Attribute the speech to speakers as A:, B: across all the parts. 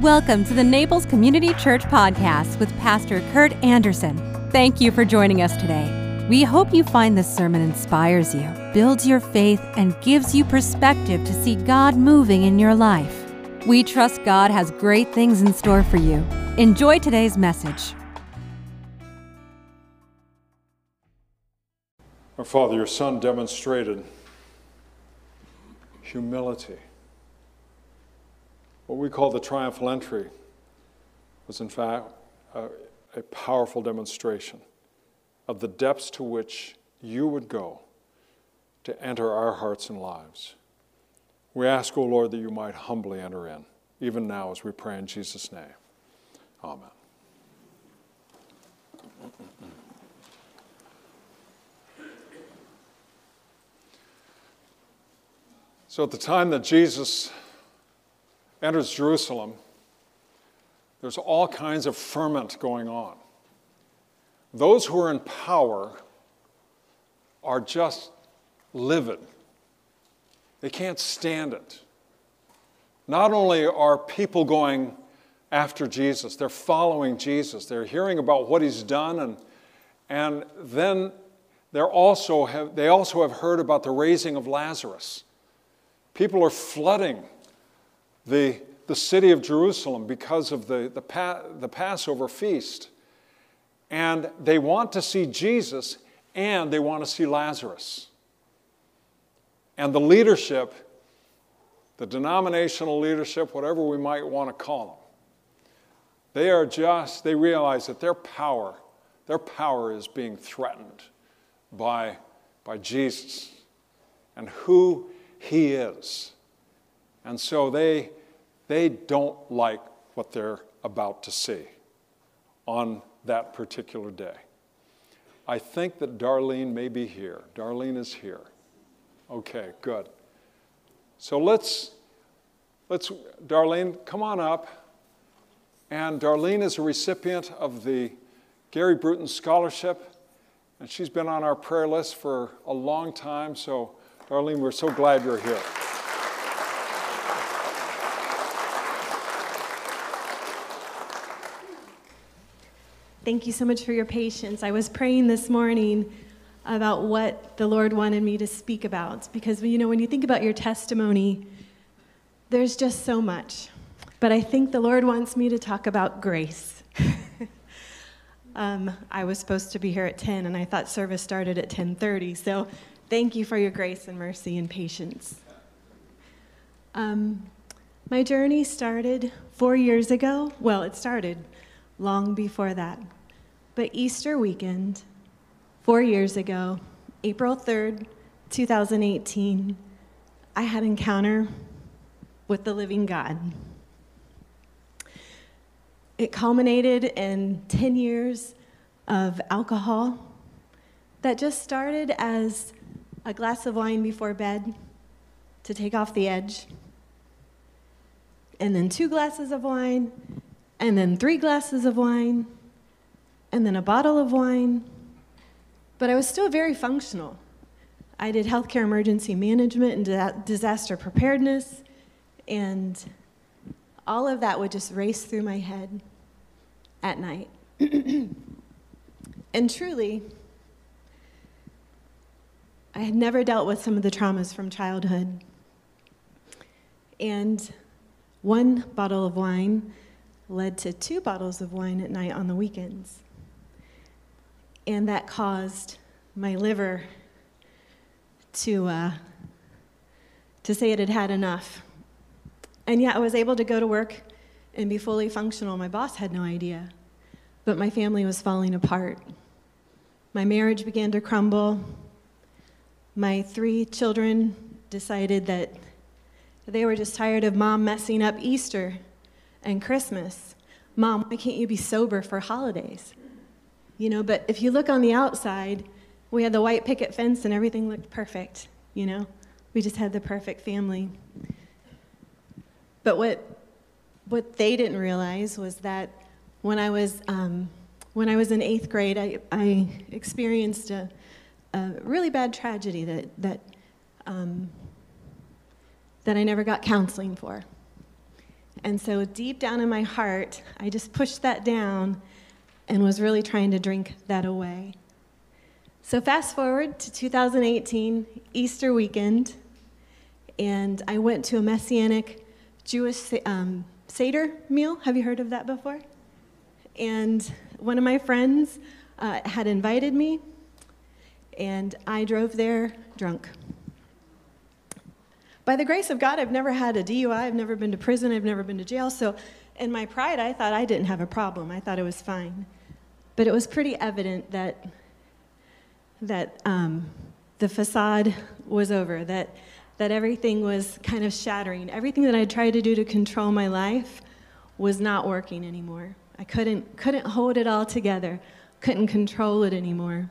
A: Welcome to the Naples Community Church Podcast with Pastor Kurt Anderson. Thank you for joining us today. We hope you find this sermon inspires you, builds your faith, and gives you perspective to see God moving in your life. We trust God has great things in store for you. Enjoy today's message.
B: Our Father, your Son demonstrated humility. What we call the triumphal entry was, in fact, a, a powerful demonstration of the depths to which you would go to enter our hearts and lives. We ask, O oh Lord, that you might humbly enter in, even now as we pray in Jesus' name. Amen. So, at the time that Jesus enters Jerusalem, there's all kinds of ferment going on. Those who are in power are just livid. They can't stand it. Not only are people going after Jesus, they're following Jesus, they're hearing about what he's done, and, and then they're also have, they also have heard about the raising of Lazarus. People are flooding the, the city of Jerusalem because of the, the, pa- the Passover feast. And they want to see Jesus and they want to see Lazarus. And the leadership, the denominational leadership, whatever we might want to call them, they are just, they realize that their power, their power is being threatened by, by Jesus and who he is. And so they, they don't like what they're about to see on that particular day. I think that Darlene may be here. Darlene is here. Okay, good. So let's, let's, Darlene, come on up. And Darlene is a recipient of the Gary Bruton Scholarship, and she's been on our prayer list for a long time. So, Darlene, we're so glad you're here.
C: Thank you so much for your patience. I was praying this morning about what the Lord wanted me to speak about because, you know, when you think about your testimony, there's just so much. But I think the Lord wants me to talk about grace. um, I was supposed to be here at 10, and I thought service started at 10:30. So, thank you for your grace and mercy and patience. Um, my journey started four years ago. Well, it started long before that. But Easter weekend, four years ago, April 3rd, 2018, I had encounter with the living God. It culminated in 10 years of alcohol that just started as a glass of wine before bed to take off the edge, and then two glasses of wine, and then three glasses of wine, and then a bottle of wine. But I was still very functional. I did healthcare emergency management and disaster preparedness, and all of that would just race through my head at night. and truly, I had never dealt with some of the traumas from childhood. And one bottle of wine led to two bottles of wine at night on the weekends and that caused my liver to, uh, to say it had had enough. And yet I was able to go to work and be fully functional. My boss had no idea, but my family was falling apart. My marriage began to crumble. My three children decided that they were just tired of mom messing up Easter and Christmas. Mom, why can't you be sober for holidays? You know, but if you look on the outside, we had the white picket fence and everything looked perfect, you know. We just had the perfect family. But what what they didn't realize was that when I was um, when I was in eighth grade, I, I experienced a, a really bad tragedy that that um, that I never got counseling for. And so, deep down in my heart, I just pushed that down and was really trying to drink that away. So, fast forward to 2018, Easter weekend, and I went to a Messianic Jewish um, Seder meal. Have you heard of that before? And one of my friends uh, had invited me, and I drove there drunk. By the grace of God, I've never had a DUI, I've never been to prison, I've never been to jail. So, in my pride, I thought I didn't have a problem. I thought it was fine. But it was pretty evident that that um, the facade was over, that, that everything was kind of shattering. Everything that I tried to do to control my life was not working anymore. I couldn't, couldn't hold it all together, couldn't control it anymore.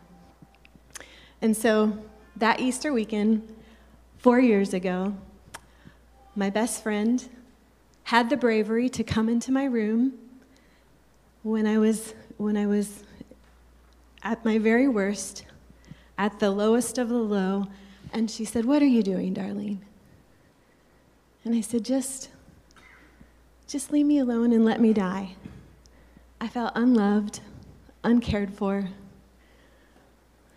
C: And so that Easter weekend, four years ago, my best friend had the bravery to come into my room when I was, when I was at my very worst at the lowest of the low. And she said, What are you doing, darling? And I said, Just, just leave me alone and let me die. I felt unloved, uncared for,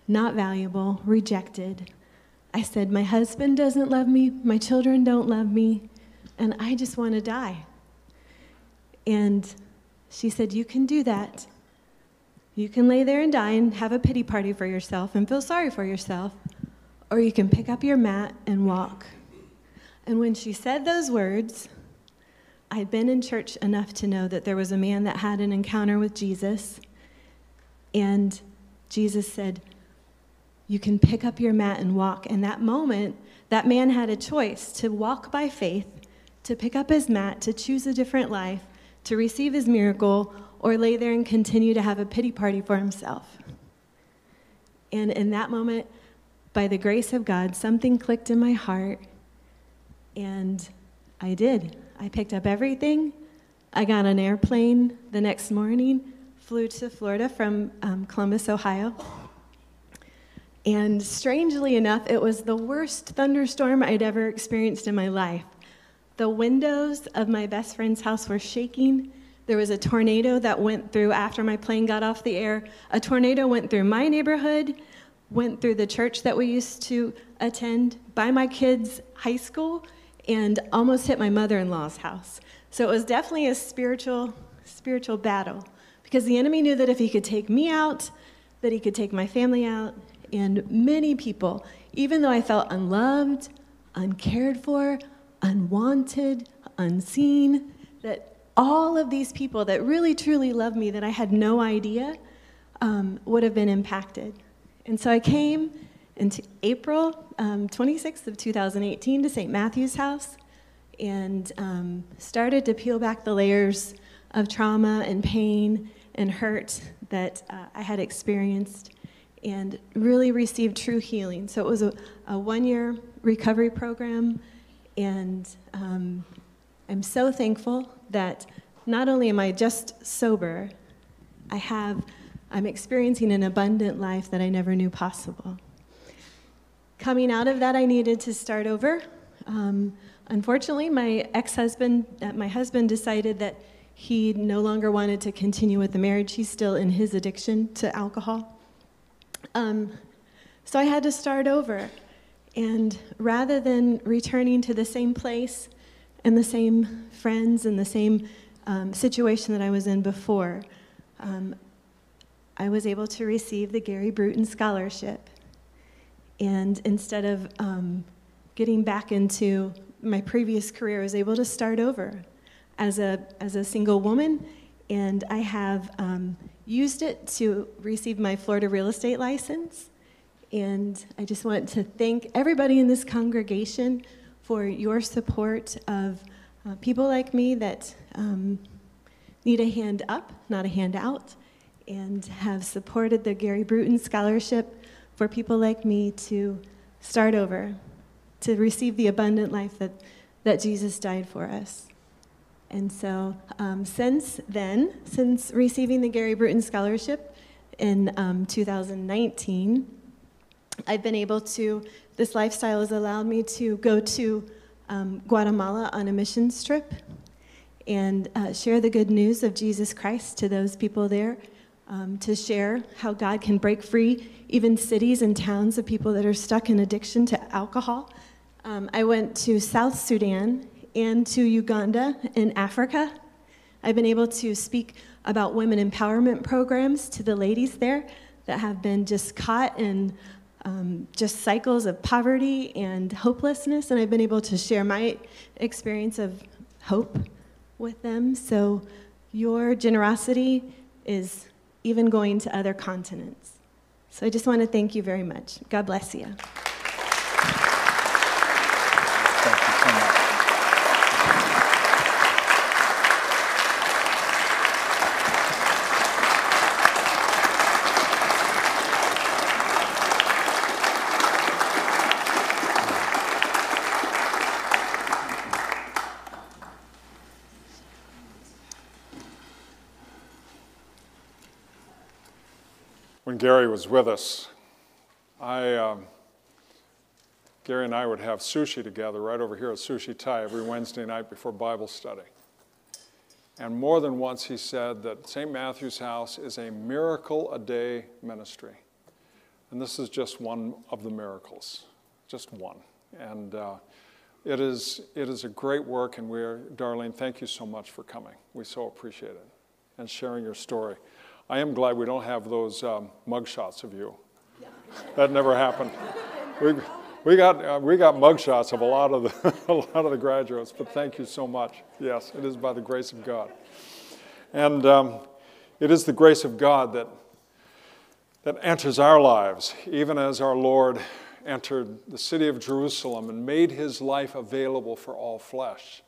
C: not valuable, rejected. I said, My husband doesn't love me, my children don't love me, and I just want to die. And she said, You can do that. You can lay there and die and have a pity party for yourself and feel sorry for yourself, or you can pick up your mat and walk. And when she said those words, I'd been in church enough to know that there was a man that had an encounter with Jesus, and Jesus said, You can pick up your mat and walk. And that moment, that man had a choice to walk by faith, to pick up his mat, to choose a different life, to receive his miracle, or lay there and continue to have a pity party for himself. And in that moment, by the grace of God, something clicked in my heart, and I did. I picked up everything. I got an airplane the next morning, flew to Florida from um, Columbus, Ohio. And strangely enough, it was the worst thunderstorm I'd ever experienced in my life. The windows of my best friend's house were shaking. There was a tornado that went through after my plane got off the air. A tornado went through my neighborhood, went through the church that we used to attend, by my kids' high school, and almost hit my mother-in-law's house. So it was definitely a spiritual spiritual battle because the enemy knew that if he could take me out, that he could take my family out, and many people, even though I felt unloved, uncared for, unwanted, unseen, that all of these people that really truly love me that I had no idea um, would have been impacted. And so I came into April um, 26th of 2018 to St. Matthew's House and um, started to peel back the layers of trauma and pain and hurt that uh, I had experienced and really received true healing. So it was a, a one-year recovery program and um, I'm so thankful that not only am I just sober, I have, I'm experiencing an abundant life that I never knew possible. Coming out of that, I needed to start over. Um, unfortunately, my ex-husband, uh, my husband decided that he no longer wanted to continue with the marriage. He's still in his addiction to alcohol. Um, so I had to start over. And rather than returning to the same place and the same friends and the same um, situation that I was in before, um, I was able to receive the Gary Bruton Scholarship. And instead of um, getting back into my previous career, I was able to start over as a, as a single woman. And I have um, used it to receive my Florida real estate license. And I just want to thank everybody in this congregation for your support of uh, people like me that um, need a hand up, not a hand out, and have supported the Gary Bruton Scholarship for people like me to start over, to receive the abundant life that, that Jesus died for us. And so, um, since then, since receiving the Gary Bruton Scholarship in um, 2019, I've been able to, this lifestyle has allowed me to go to um, Guatemala on a missions trip. and uh, share the good news of Jesus Christ to those people there, um, to share how God can break free even cities and towns of people that are stuck in addiction to alcohol. Um, I went to South Sudan and to Uganda in Africa. I've been able to speak about women empowerment programs to the ladies there that have been just caught in um, just cycles of poverty and hopelessness, and I've been able to share my experience of hope with them. So, your generosity is even going to other continents. So, I just want to thank you very much. God bless you.
B: Was with us, I, um, Gary and I would have sushi together right over here at Sushi Thai every Wednesday night before Bible study. And more than once he said that St. Matthew's House is a miracle a day ministry. And this is just one of the miracles, just one. And uh, it, is, it is a great work, and we're, Darlene, thank you so much for coming. We so appreciate it and sharing your story. I am glad we don't have those um, mugshots of you. That never happened. We, we got, uh, we got mugshots of a lot, of the, a lot of the graduates, but thank you so much. Yes, it is by the grace of God. And um, it is the grace of God that, that enters our lives, even as our Lord entered the city of Jerusalem and made his life available for all flesh.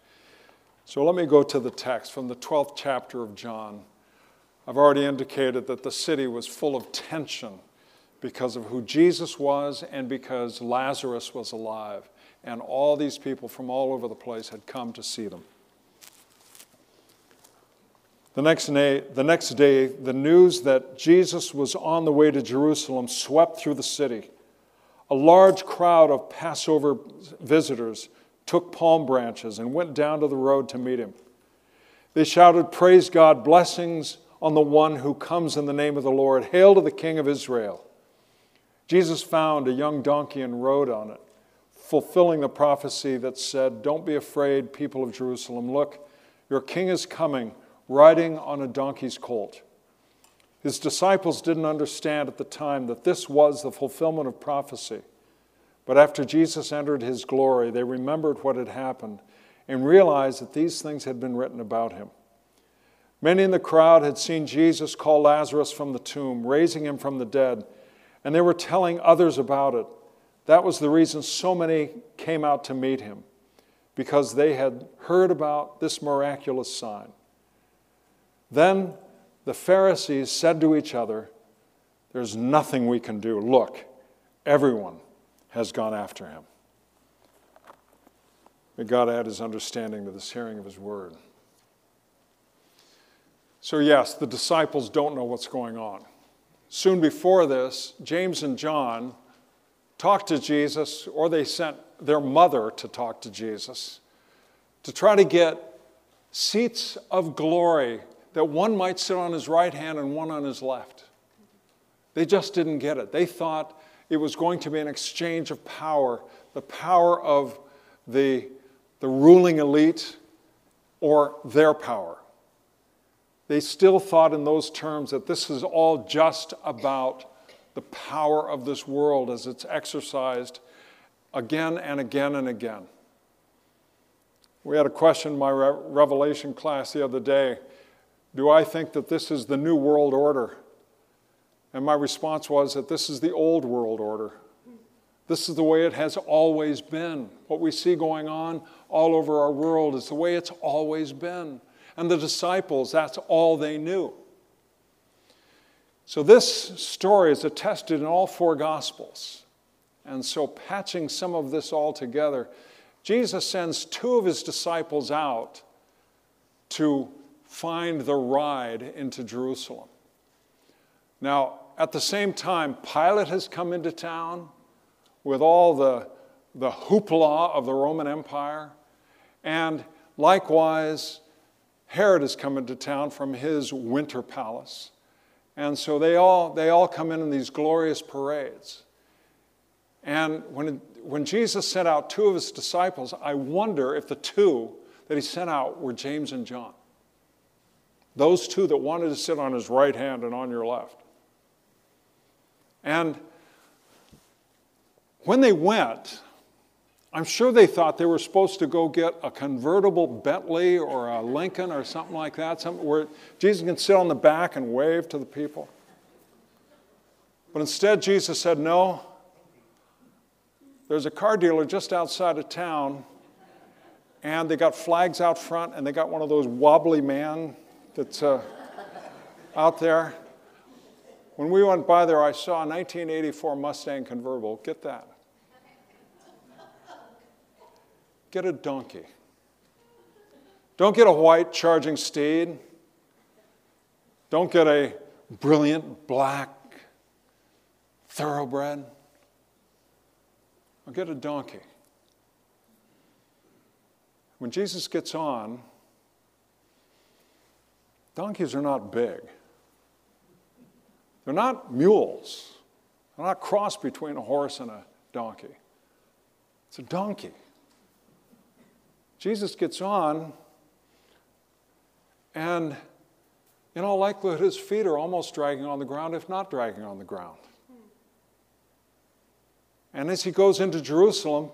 B: So let me go to the text from the 12th chapter of John. I've already indicated that the city was full of tension because of who Jesus was and because Lazarus was alive. And all these people from all over the place had come to see them. The next, day, the next day, the news that Jesus was on the way to Jerusalem swept through the city. A large crowd of Passover visitors took palm branches and went down to the road to meet him. They shouted, Praise God, blessings on the one who comes in the name of the Lord. Hail to the King of Israel. Jesus found a young donkey and rode on it, fulfilling the prophecy that said, Don't be afraid, people of Jerusalem. Look, your king is coming, riding on a donkey's colt. His disciples didn't understand at the time that this was the fulfillment of prophecy. But after Jesus entered his glory, they remembered what had happened and realized that these things had been written about him. Many in the crowd had seen Jesus call Lazarus from the tomb, raising him from the dead, and they were telling others about it. That was the reason so many came out to meet him, because they had heard about this miraculous sign. Then the Pharisees said to each other, There's nothing we can do. Look, everyone has gone after him. May God add his understanding to this hearing of his word. So, yes, the disciples don't know what's going on. Soon before this, James and John talked to Jesus, or they sent their mother to talk to Jesus to try to get seats of glory that one might sit on his right hand and one on his left. They just didn't get it. They thought it was going to be an exchange of power, the power of the, the ruling elite or their power they still thought in those terms that this is all just about the power of this world as it's exercised again and again and again. We had a question in my Revelation class the other day Do I think that this is the new world order? And my response was that this is the old world order. This is the way it has always been. What we see going on all over our world is the way it's always been. And the disciples, that's all they knew. So this story is attested in all four Gospels. And so, patching some of this all together, Jesus sends two of his disciples out to find the ride into Jerusalem. Now, at the same time, Pilate has come into town with all the, the hoopla of the Roman Empire. And likewise, Herod has come into town from his winter palace. And so they all, they all come in in these glorious parades. And when, when Jesus sent out two of his disciples, I wonder if the two that he sent out were James and John. Those two that wanted to sit on his right hand and on your left. And when they went, I'm sure they thought they were supposed to go get a convertible Bentley or a Lincoln or something like that, something where Jesus can sit on the back and wave to the people. But instead, Jesus said, No, there's a car dealer just outside of town, and they got flags out front, and they got one of those wobbly man that's uh, out there. When we went by there, I saw a 1984 Mustang convertible. Get that. Get a donkey. Don't get a white charging steed. Don't get a brilliant black thoroughbred. I'll get a donkey. When Jesus gets on, donkeys are not big. They're not mules. They're not cross between a horse and a donkey. It's a donkey. Jesus gets on, and in all likelihood, his feet are almost dragging on the ground, if not dragging on the ground. And as he goes into Jerusalem,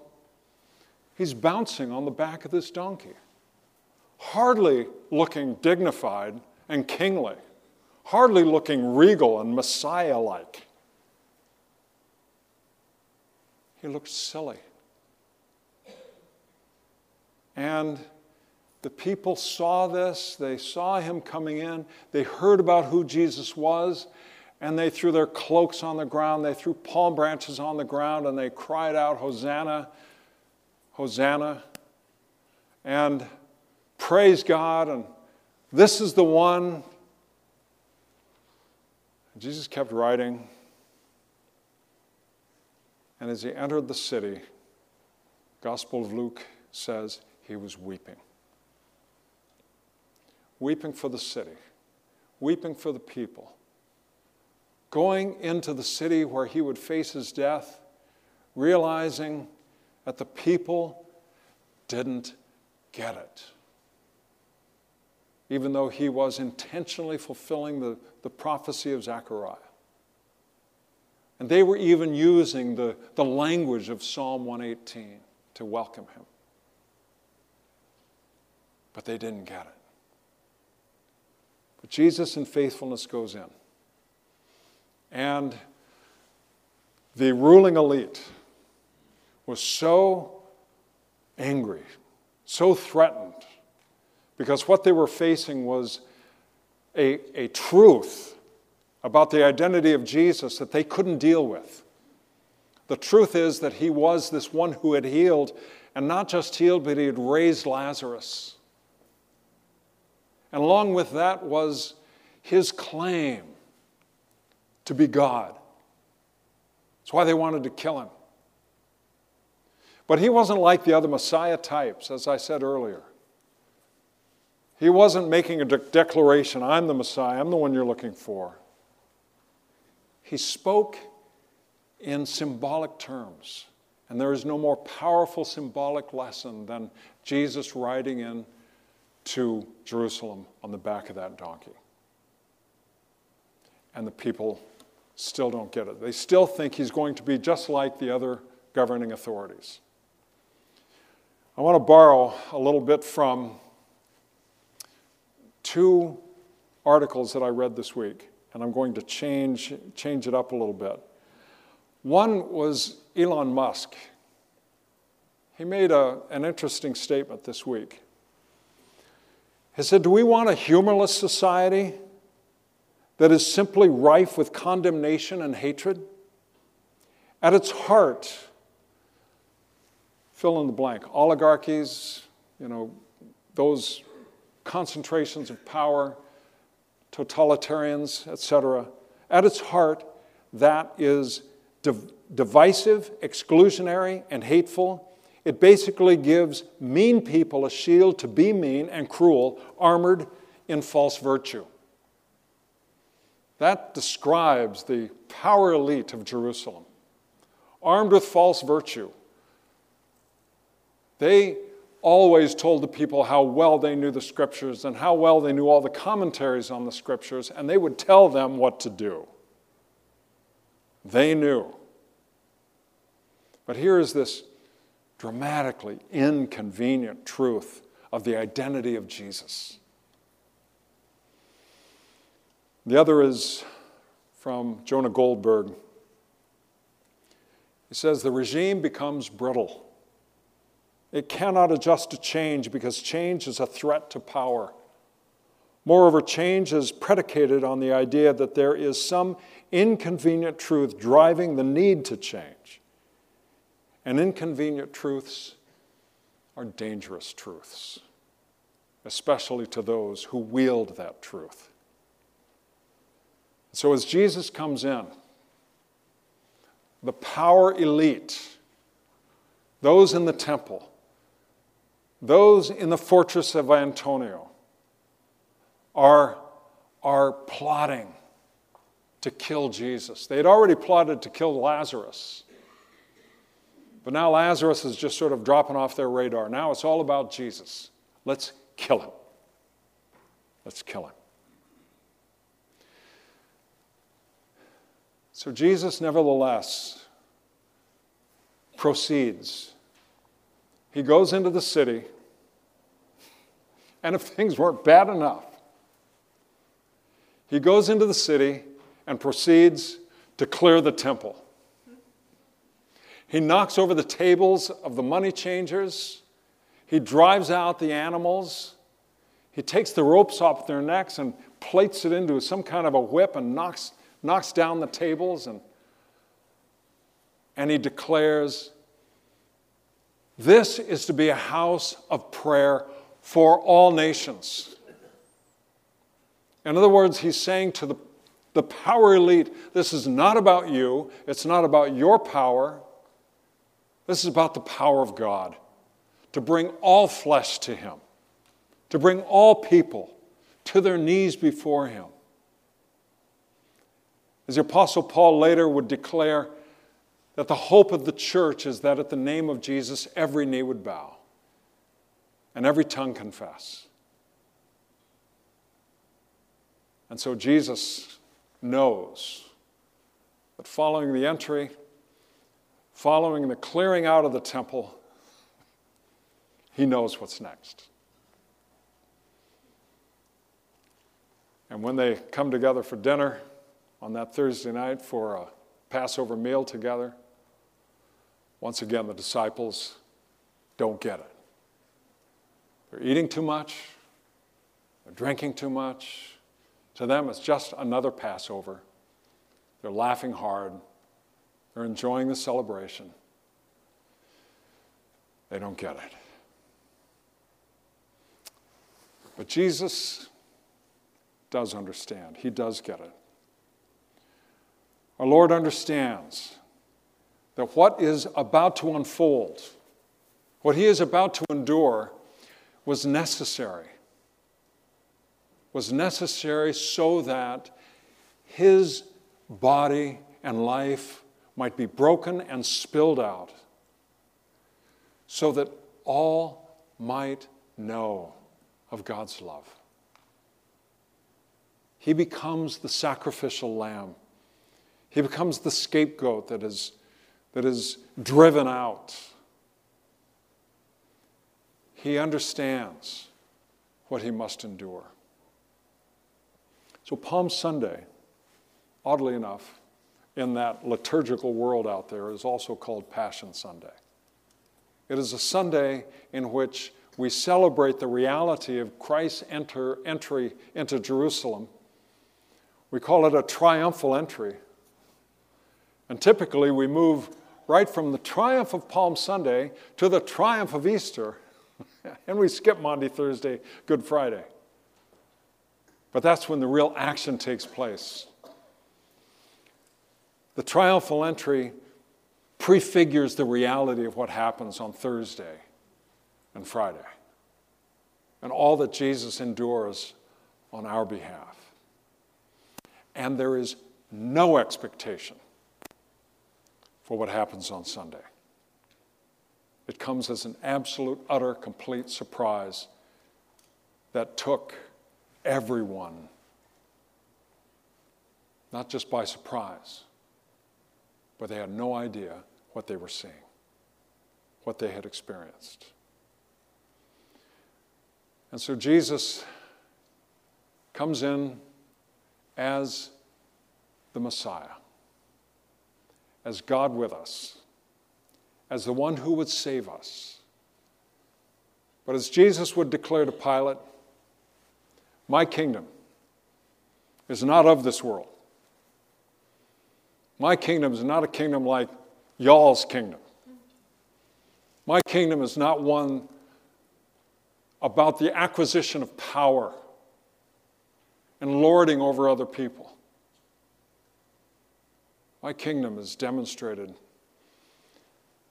B: he's bouncing on the back of this donkey, hardly looking dignified and kingly hardly looking regal and Messiah like. He looked silly. And the people saw this, they saw him coming in, they heard about who Jesus was, and they threw their cloaks on the ground, they threw palm branches on the ground, and they cried out, Hosanna, Hosanna, and praise God, and this is the one. Jesus kept riding, and as he entered the city, Gospel of Luke says he was weeping. Weeping for the city, weeping for the people. Going into the city where he would face his death, realizing that the people didn't get it even though he was intentionally fulfilling the, the prophecy of Zechariah. And they were even using the, the language of Psalm 118 to welcome him. But they didn't get it. But Jesus in faithfulness goes in. And the ruling elite was so angry, so threatened because what they were facing was a, a truth about the identity of Jesus that they couldn't deal with. The truth is that he was this one who had healed, and not just healed, but he had raised Lazarus. And along with that was his claim to be God. That's why they wanted to kill him. But he wasn't like the other Messiah types, as I said earlier. He wasn't making a de- declaration, I'm the Messiah, I'm the one you're looking for. He spoke in symbolic terms. And there is no more powerful symbolic lesson than Jesus riding in to Jerusalem on the back of that donkey. And the people still don't get it. They still think he's going to be just like the other governing authorities. I want to borrow a little bit from two articles that I read this week, and I'm going to change, change it up a little bit. One was Elon Musk. He made a, an interesting statement this week. He said, Do we want a humorless society that is simply rife with condemnation and hatred? At its heart, fill in the blank, oligarchies, you know, those concentrations of power, totalitarians, etc. At its heart, that is div- divisive, exclusionary, and hateful. It basically gives mean people a shield to be mean and cruel, armored in false virtue. That describes the power elite of Jerusalem, armed with false virtue. They always told the people how well they knew the scriptures and how well they knew all the commentaries on the scriptures, and they would tell them what to do. They knew. But here is this dramatically inconvenient truth of the identity of Jesus. The other is from Jonah Goldberg. He says the regime becomes brittle. It cannot adjust to change because change is a threat to power. Moreover, change is predicated on the idea that there is some inconvenient truth driving the need to change. And inconvenient truths are dangerous truths, especially to those who wield that truth. So as Jesus comes in, the power elite, those in the temple, those in the fortress of Antonia, are, are plotting to kill Jesus. They had already plotted to kill Lazarus. But now Lazarus is just sort of dropping off their radar. Now it's all about Jesus. Let's kill him. Let's kill him. So Jesus, nevertheless, proceeds. He goes into the city, and if things weren't bad enough, he goes into the city and proceeds to clear the temple. He knocks over the tables of the money changers. He drives out the animals. He takes the ropes off their necks and plates it into some kind of a whip and knocks, knocks down the tables. And, and he declares, This is to be a house of prayer for all nations. In other words, he's saying to the, the power elite, this is not about you, it's not about your power, this is about the power of God to bring all flesh to Him, to bring all people to their knees before Him. As the Apostle Paul later would declare, that the hope of the church is that at the name of Jesus, every knee would bow and every tongue confess. And so Jesus knows that following the entry following the clearing out of the temple, he knows what's next. And when they come together for dinner on that Thursday night for a Passover meal together, once again, the disciples don't get it. They're eating too much, they're drinking too much. To them, it's just another Passover. They're laughing hard, they're enjoying the celebration. They don't get it. But Jesus does understand. He does get it. Our Lord understands that what is about to unfold, what he is about to endure, was necessary. Was necessary so that his body and life might be broken and spilled out, so that all might know of God's love. He becomes the sacrificial lamb. He becomes the scapegoat that is, that is driven out. He understands what he must endure. So, Palm Sunday, oddly enough, in that liturgical world out there is also called Passion Sunday. It is a Sunday in which we celebrate the reality of Christ's enter, entry into Jerusalem. We call it a triumphal entry. And typically we move right from the triumph of Palm Sunday to the triumph of Easter, and we skip Monday, Thursday, Good Friday. But that's when the real action takes place. The triumphal entry prefigures the reality of what happens on Thursday and Friday and all that Jesus endures on our behalf. And there is no expectation for what happens on Sunday. It comes as an absolute, utter, complete surprise that took everyone, not just by surprise, but they had no idea what they were seeing, what they had experienced. And so Jesus comes in as the Messiah, as God with us, as the one who would save us. But as Jesus would declare to Pilate, my kingdom is not of this world. My kingdom is not a kingdom like y'all's kingdom. My kingdom is not one about the acquisition of power and lording over other people. My kingdom is demonstrated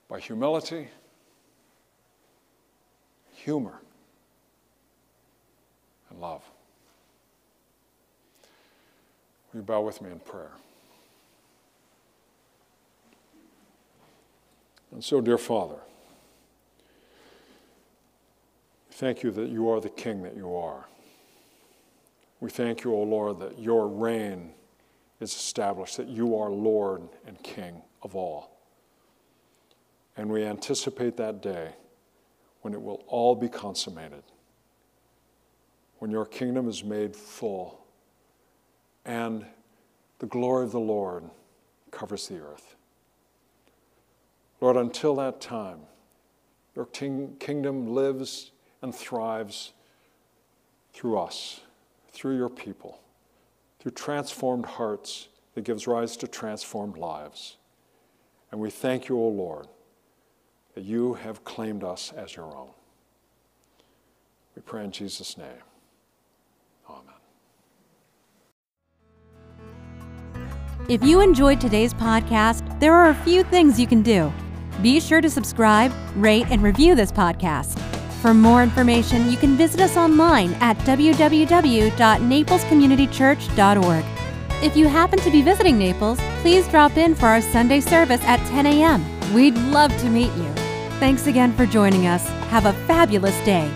B: by humility, humor, and love. Will you bow with me in prayer? And so, dear Father, thank you that you are the King that you are. We thank you, O Lord, that your reign is established, that you are Lord and King of all. And we anticipate that day when it will all be consummated, when your kingdom is made full and the glory of the Lord covers the earth. Lord, until that time, your kingdom lives and thrives through us, through your people, through transformed hearts that gives rise to transformed lives. And we thank you, O Lord, that you have claimed us as your own. We pray in Jesus' name. Amen.
A: If you enjoyed today's podcast, there are a few things you can do. Be sure to subscribe, rate, and review this podcast. For more information, you can visit us online at www.naplescommunitychurch.org. If you happen to be visiting Naples, please drop in for our Sunday service at 10 a.m. We'd love to meet you. Thanks again for joining us. Have a fabulous day.